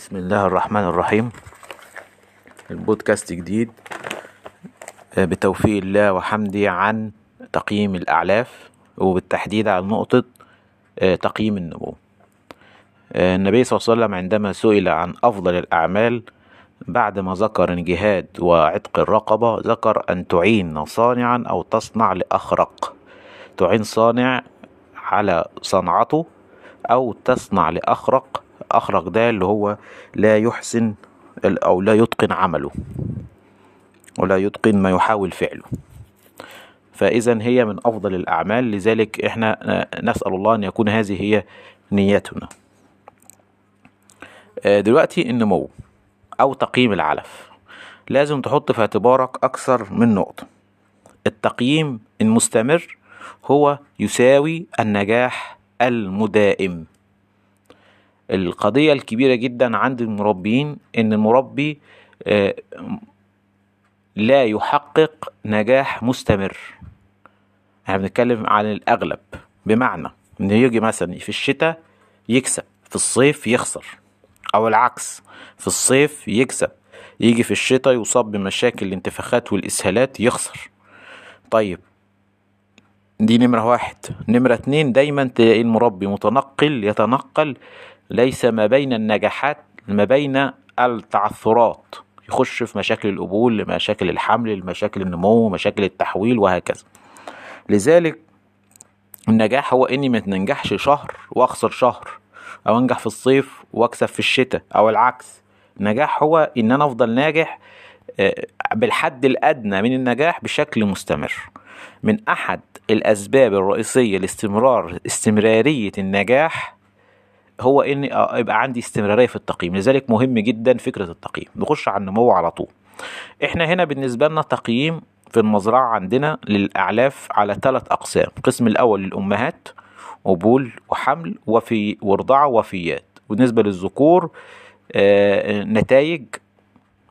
بسم الله الرحمن الرحيم. البودكاست جديد. آه، بتوفيق الله وحمدي عن تقييم الأعلاف وبالتحديد عن نقطة آه، تقييم النمو آه، النبي صلى الله عليه وسلم عندما سئل عن أفضل الأعمال بعد ما ذكر الجهاد وعتق الرقبة ذكر أن تعين صانعا أو تصنع لأخرق. تعين صانع على صنعته أو تصنع لأخرق. أخرق ده اللي هو لا يحسن أو لا يتقن عمله ولا يتقن ما يحاول فعله. فإذا هي من أفضل الأعمال لذلك إحنا نسأل الله أن يكون هذه هي نيتنا آه، دلوقتي النمو أو تقييم العلف. لازم تحط في اعتبارك أكثر من نقطة. التقييم المستمر هو يساوي النجاح المدائم. القضية الكبيرة جدا عند المربين إن المربي آه، لا يحقق نجاح مستمر. إحنا بنتكلم عن الأغلب بمعنى إن يجي مثلا في الشتاء يكسب في الصيف يخسر أو العكس في الصيف يكسب يجي في الشتاء يصاب بمشاكل الانتفاخات والإسهالات يخسر. طيب دي نمرة واحد. نمرة اتنين دايما تلاقي المربي متنقل يتنقل ليس ما بين النجاحات ما بين التعثرات. يخش في مشاكل القبول مشاكل الحمل مشاكل النمو مشاكل التحويل وهكذا. لذلك النجاح هو إني ما تنجحش شهر وأخسر شهر أو أنجح في الصيف وأكسب في الشتاء أو العكس. النجاح هو إن أنا أفضل ناجح آه، بالحد الأدنى من النجاح بشكل مستمر. من أحد الأسباب الرئيسية لاستمرار استمرارية النجاح هو ان يبقى عندي استمرارية في التقييم. لذلك مهم جدا فكرة التقييم. نخش على النمو على طول. إحنا هنا بالنسبة لنا تقييم في المزرعة عندنا للأعلاف على ثلاث أقسام. القسم الأول للأمهات قبول وحمل وفي ورضعه وفيات. بالنسبة للذكور آه، نتائج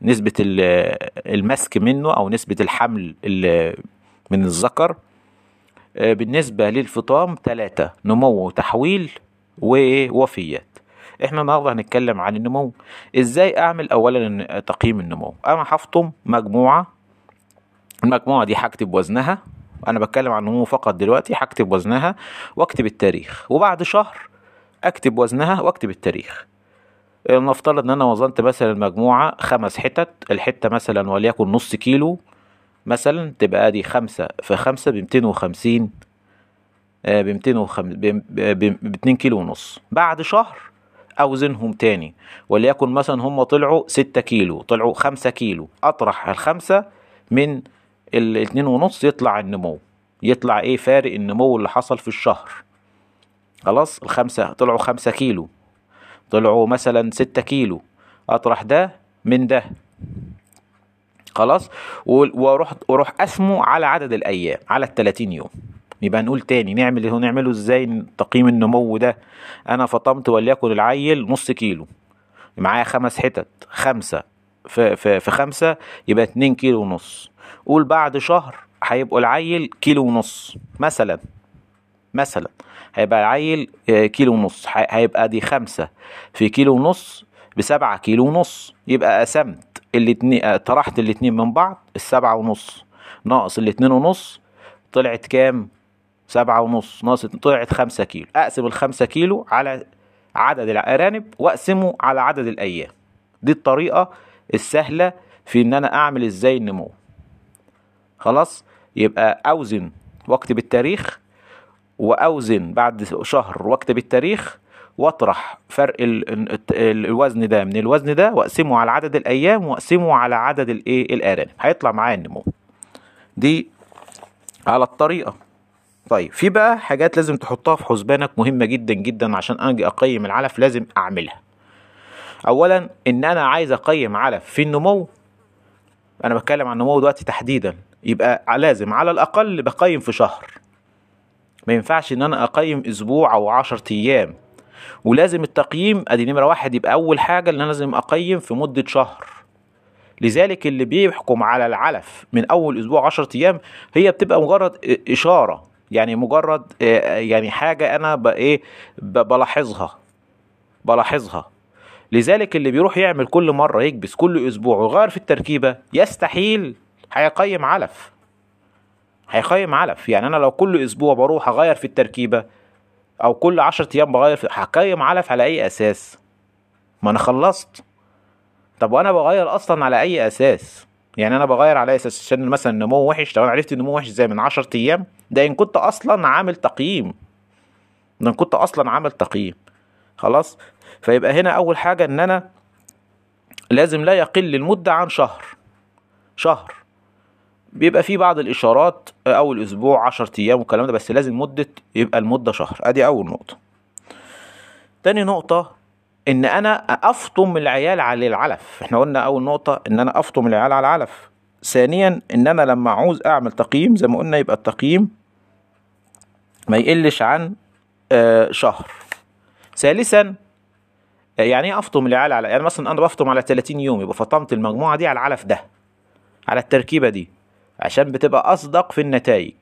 نسبة المسك منه أو نسبة الحمل من الذكر. آه، بالنسبة للفطام ثلاثة نمو وتحويل ووفيات إحنا النهارده هنتكلم عن النمو. إزاي أعمل اولا تقييم النمو؟ أنا هفطم مجموعة. المجموعة دي هكتب وزنها. أنا بتكلم عن النمو فقط دلوقتي هكتب وزنها واكتب التاريخ. وبعد شهر أكتب وزنها واكتب التاريخ. نفترض إن أنا وزنت مثلا المجموعة خمس حتت. الحتة مثلا وليكن نص كيلو. مثلا تبقى دي خمسة. في خمسة بمتين وخمسين ب 250 ب 2 كيلو ونص. بعد شهر أوزنهم تاني وليكن مثلا هم طلعوا 6 كيلو طلعوا 5 كيلو. أطرح الخمسة من الاتنين ونص يطلع النمو. يطلع إيه؟ فارق النمو اللي حصل في الشهر. خلاص؟ الخمسة طلعوا خمسة كيلو. طلعوا مثلا ستة كيلو. أطرح ده من ده. خلاص؟ وأروح وأروح اسمه على عدد الأيام على التلاتين يوم. يبقى نقول تاني نعمل نعمله إزاي؟ تقييم النمو ده. أنا فطمت وليكن العيل نص كيلو. معايا خمس حتت خمسة. في, في, في خمسة يبقى اتنين كيلو ونص. قول بعد شهر هيبقوا العيل كيلو ونص مثلا. مثلا. هيبقى العيل آه، كيلو ونص. هيبقى دي خمسة. في كيلو ونص بسبعة كيلو ونص. يبقى قسمت الاتنين آه، طرحت الاتنين من بعض السبعة ونص. ناقص الاتنين ونص طلعت كام؟ سبعة ونص. ناقص طلعت خمسة كيلو. أقسم الخمسة كيلو على عدد الأرانب وأقسمه على عدد الأيام. دي الطريقة السهلة في إن أنا أعمل إزاي النمو. خلاص؟ يبقى أوزن وأكتب التاريخ وأوزن بعد شهر وأكتب التاريخ وأطرح فرق الوزن ده من الوزن ده وأقسمه على عدد الأيام وأقسمه على عدد الايه الأرانب. هيطلع معايا النمو. دي على الطريقة. طيب في بقى حاجات لازم تحطها في حسبانك مهمة جدا جدا عشان أجي أقيم العلف لازم أعملها. اولا إن أنا عايز أقيم علف في النمو. أنا بتكلم عن النمو دلوقتي تحديدا. يبقى لازم على الأقل بقيم في شهر. ما ينفعش إن أنا أقيم أسبوع أو عشر أيام. ولازم التقييم أدي نمرة واحد يبقى أول حاجة إن أنا لازم أقيم في مدة شهر. لذلك اللي بيحكم على العلف من أول أسبوع عشرة أيام هي بتبقى مجرد اشاره يعني مجرد آه، يعني حاجة أنا إيه بلاحظها بلاحظها. لذلك اللي بيروح يعمل كل مرة يكبس كل أسبوع ويغير في التركيبة يستحيل هيقيم علف. هيقيم علف. يعني أنا لو كل أسبوع بروح أغير في التركيبة أو كل عشرة أيام بغير في هقيم علف على أي أساس؟ ما أنا خلصت. طب وأنا بغير أصلا على أي أساس؟ يعني أنا بغير على أساس عشان مثلا النمو وحش لو أنا عرفت النمو وحش إزاي من عشرة أيام ده إن كنت أصلا عامل تقييم. ده إن كنت أصلا عامل تقييم. خلاص؟ فيبقى هنا أول حاجة إن أنا لازم لا يقل المدة عن شهر. شهر. بيبقى في بعض الإشارات أول أسبوع عشر أيام والكلام ده بس لازم مدة يبقى المدة شهر. أدي أول نقطة. تاني نقطة إن أنا أفطم العيال على العلف. إحنا قلنا أول نقطة إن أنا أفطم العيال على العلف. ثانيا إن أنا لما عاوز أعمل تقييم زي ما قلنا يبقى التقييم ما يقلش عن آه شهر. ثالثا يعني إيه أفطم العيال على يعني مثلا أنا بفطم على 30 يوم يبقى فطمت المجموعة دي على العلف ده على التركيبة دي عشان بتبقى أصدق في النتائج.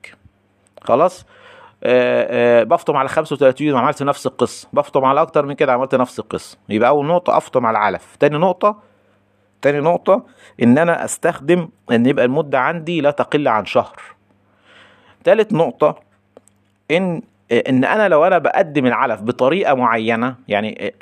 خلاص؟ آه آه بفطم على 35 يوم عملت نفس القصة. بفطم على أكتر من كده عملت نفس القصة. يبقى أول نقطة افطم على العلف. تاني نقطة تاني نقطة إن أنا أستخدم إن يبقى المدة عندي لا تقل عن شهر. تالت نقطة إن إن أنا لو أنا بقدم العلف بطريقة معينة يعني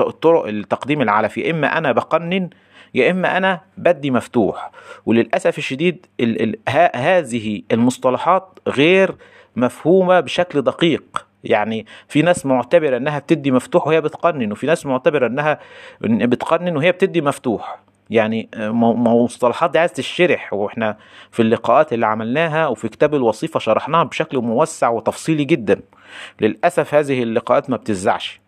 الطرق التقديم العلف يا إما أنا بقنن يا إما أنا بدي مفتوح. وللأسف الشديد ال ال هذه المصطلحات غير مفهومة بشكل دقيق. يعني في ناس معتبرة إنها بتدي مفتوح وهي بتقنن وفي ناس معتبرة إنها بتقنن وهي بتدي مفتوح. يعني مصطلحات دي عايز تشرح وإحنا في اللقاءات اللي عملناها وفي كتاب الوظيفة شرحناها بشكل موسع وتفصيلي جدا. للأسف هذه اللقاءات ما بتزعش.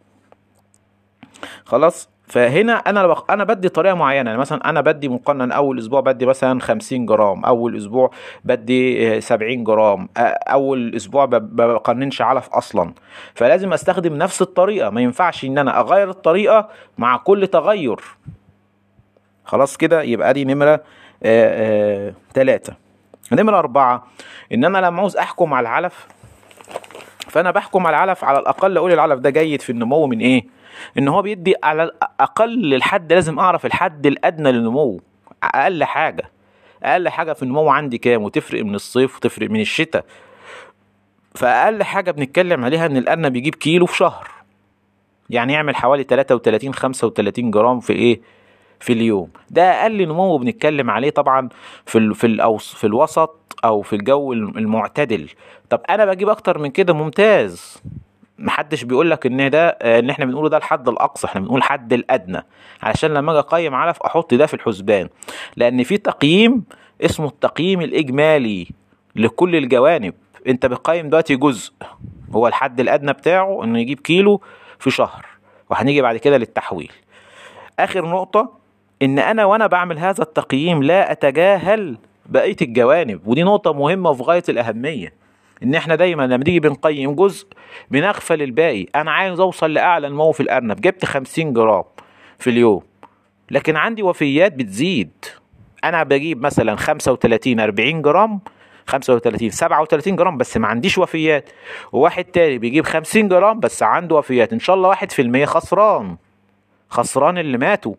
خلاص؟ فهنا أنا بق... أنا بدي طريقة معينة يعني مثلا أنا بدي مقنن أول أسبوع بدي مثلا 50 جرام أول أسبوع بدي 70 جرام أول أسبوع ما بقننش علف أصلا. فلازم أستخدم نفس الطريقة ما ينفعش إن أنا أغير الطريقة مع كل تغير. خلاص كده؟ يبقى دي نمرة آآ آآ تلاتة. نمرة أربعة إن أنا لما عاوز أحكم على العلف فأنا بحكم على العلف على الأقل أقول العلف ده جيد في النمو من إيه؟ إن هو بيدي على الأقل الحد لازم أعرف الحد الأدنى للنمو أقل حاجة أقل حاجة في النمو عندي كام وتفرق من الصيف وتفرق من الشتاء فأقل حاجة بنتكلم عليها إن الأرنب بيجيب كيلو في شهر يعني يعمل حوالي 33 35 جرام في إيه؟ في اليوم. ده أقل نمو بنتكلم عليه طبعا في في في الوسط أو في الجو المعتدل. طب أنا بجيب أكتر من كده؟ ممتاز. محدش بيقول لك إن ده إن إحنا بنقوله ده الحد الأقصى إحنا بنقول الحد الأدنى. علشان لما أجي أقيم علف أحط ده في الحسبان. لأن في تقييم اسمه التقييم الإجمالي لكل الجوانب. أنت بتقيم دلوقتي جزء. هو الحد الأدنى بتاعه إنه يجيب كيلو في شهر. وهنيجي بعد كده للتحويل. آخر نقطة إن أنا وأنا بعمل هذا التقييم لا أتجاهل بقية الجوانب ودي نقطة مهمة وفي غاية الأهمية إن إحنا دايما لما نيجي بنقيم جزء بنغفل الباقي أنا عايز أوصل لأعلى نمو في الأرنب جبت 50 جرام في اليوم لكن عندي وفيات بتزيد أنا بجيب مثلا 35 40 جرام 35 37 جرام بس ما عنديش وفيات وواحد تاني بيجيب 50 جرام بس عنده وفيات إن شاء الله واحد في المية خسران خسران اللي ماتوا.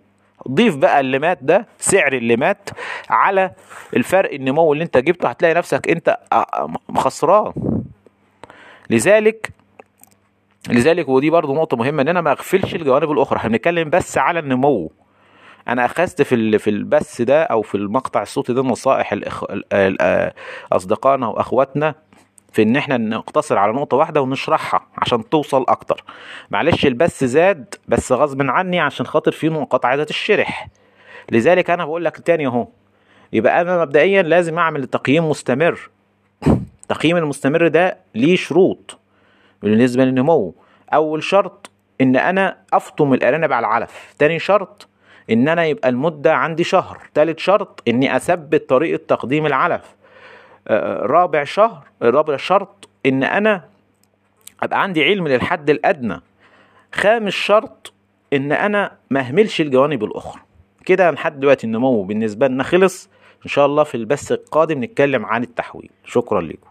ضيف بقى اللي مات ده سعر اللي مات على الفرق النمو اللي انت جبته هتلاقي نفسك انت خسران. لذلك لذلك ودي برضو نقطة مهمة إن أنا ما أغفلش الجوانب الأخرى. إحنا بنتكلم بس على النمو. أنا أخذت في في البث ده أو في المقطع الصوتي ده نصائح الأخ... أصدقائنا وأخواتنا في إن إحنا نقتصر على نقطة واحدة ونشرحها عشان توصل أكتر. معلش البث زاد بس غصب عني عشان خاطر في نقاط عايزة تشرح لذلك أنا بقول لك تاني أهو يبقى أنا مبدئيا لازم أعمل تقييم مستمر. التقييم المستمر ده ليه شروط؟ بالنسبة للنمو أول شرط إن أنا أفطم الأرانب على العلف. تاني شرط إن أنا يبقى المدة عندي شهر. تالت شرط إني أثبت طريقة تقديم العلف. رابع شهر رابع شرط إن أنا أبقى عندي علم للحد الأدنى. خامس شرط إن أنا ما أهملش الجوانب الأخرى. كده لحد دلوقتي النمو بالنسبة لنا خلص. إن شاء الله في البث القادم نتكلم عن التحويل. شكرا لكم.